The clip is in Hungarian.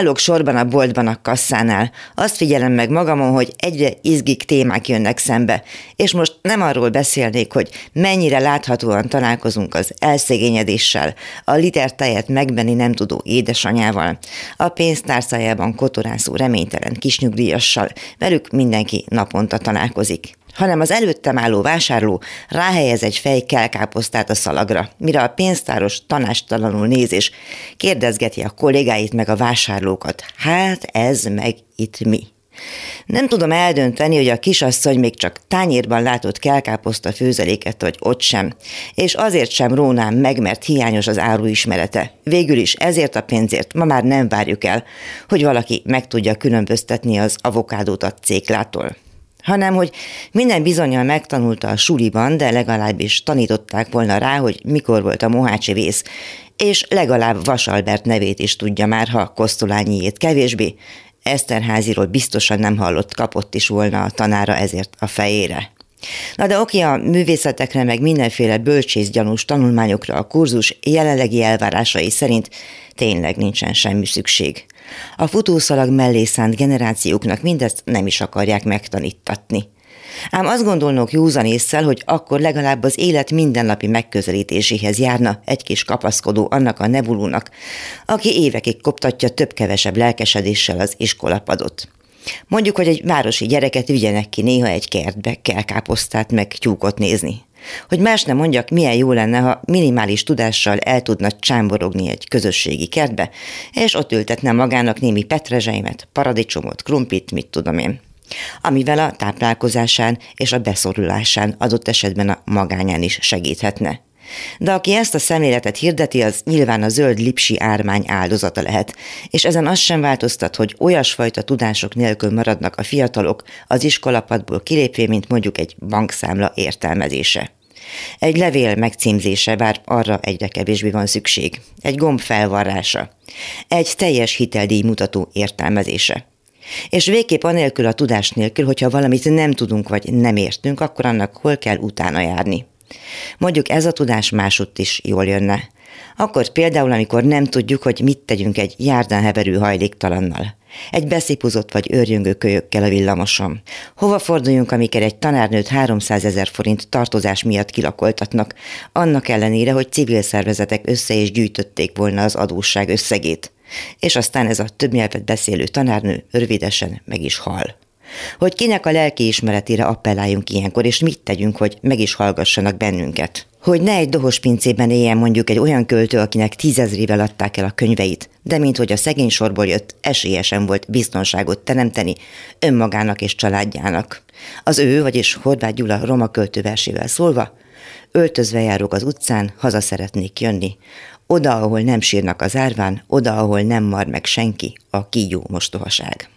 Állok sorban a boltban a kasszánál. Azt figyelem meg magamon, hogy egyre izgik témák jönnek szembe. És most nem arról beszélnék, hogy mennyire láthatóan találkozunk az elszegényedéssel, a liter tejet megbenni nem tudó édesanyával, a pénztárcájában kotorászó reménytelen kisnyugdíjassal, velük mindenki naponta találkozik hanem az előttem álló vásárló ráhelyez egy fej kelkáposztát a szalagra, mire a pénztáros tanástalanul néz és kérdezgeti a kollégáit meg a vásárlókat. Hát ez meg itt mi? Nem tudom eldönteni, hogy a kisasszony még csak tányérban látott kelkáposzta főzeléket, vagy ott sem. És azért sem rónám meg, mert hiányos az áru ismerete. Végül is ezért a pénzért ma már nem várjuk el, hogy valaki meg tudja különböztetni az avokádót a céklától hanem hogy minden bizonyal megtanulta a suliban, de legalábbis tanították volna rá, hogy mikor volt a mohácsi vész, és legalább Vasalbert nevét is tudja már, ha Kosztolányiét kevésbé. Eszterháziról biztosan nem hallott, kapott is volna a tanára ezért a fejére. Na de oké, a művészetekre meg mindenféle bölcsészgyanús tanulmányokra a kurzus jelenlegi elvárásai szerint tényleg nincsen semmi szükség. A futószalag mellé szánt generációknak mindezt nem is akarják megtanítatni. Ám azt gondolnok józan észsel, hogy akkor legalább az élet mindennapi megközelítéséhez járna egy kis kapaszkodó annak a nebulónak, aki évekig koptatja több-kevesebb lelkesedéssel az iskolapadot. Mondjuk, hogy egy városi gyereket vigyenek ki néha egy kertbe, kell káposztát meg tyúkot nézni. Hogy más nem mondjak, milyen jó lenne, ha minimális tudással el tudna csámborogni egy közösségi kertbe, és ott ültetne magának némi petrezseimet, paradicsomot, krumpit, mit tudom én amivel a táplálkozásán és a beszorulásán adott esetben a magányán is segíthetne. De aki ezt a szemléletet hirdeti, az nyilván a zöld lipsi ármány áldozata lehet, és ezen az sem változtat, hogy olyasfajta tudások nélkül maradnak a fiatalok az iskolapadból kilépve, mint mondjuk egy bankszámla értelmezése. Egy levél megcímzése, bár arra egyre kevésbé van szükség. Egy gomb felvarrása. Egy teljes hiteldíj mutató értelmezése. És végképp anélkül a tudás nélkül, hogyha valamit nem tudunk vagy nem értünk, akkor annak hol kell utána járni. Mondjuk ez a tudás másutt is jól jönne. Akkor például, amikor nem tudjuk, hogy mit tegyünk egy járdán heverő hajléktalannal. Egy beszipuzott vagy őrjöngő kölyökkel a villamoson. Hova forduljunk, amikor egy tanárnőt 300 ezer forint tartozás miatt kilakoltatnak, annak ellenére, hogy civil szervezetek össze is gyűjtötték volna az adósság összegét. És aztán ez a több nyelvet beszélő tanárnő rövidesen meg is hal. Hogy kinek a lelki ismeretére appelláljunk ilyenkor, és mit tegyünk, hogy meg is hallgassanak bennünket. Hogy ne egy dohos pincében éljen mondjuk egy olyan költő, akinek tízezrével adták el a könyveit, de mint hogy a szegény sorból jött, esélyesen volt biztonságot teremteni önmagának és családjának. Az ő, vagyis Horváth Gyula roma költőversével szólva, öltözve járok az utcán, haza szeretnék jönni. Oda, ahol nem sírnak az árván, oda, ahol nem mar meg senki, a kígyó mostohaság.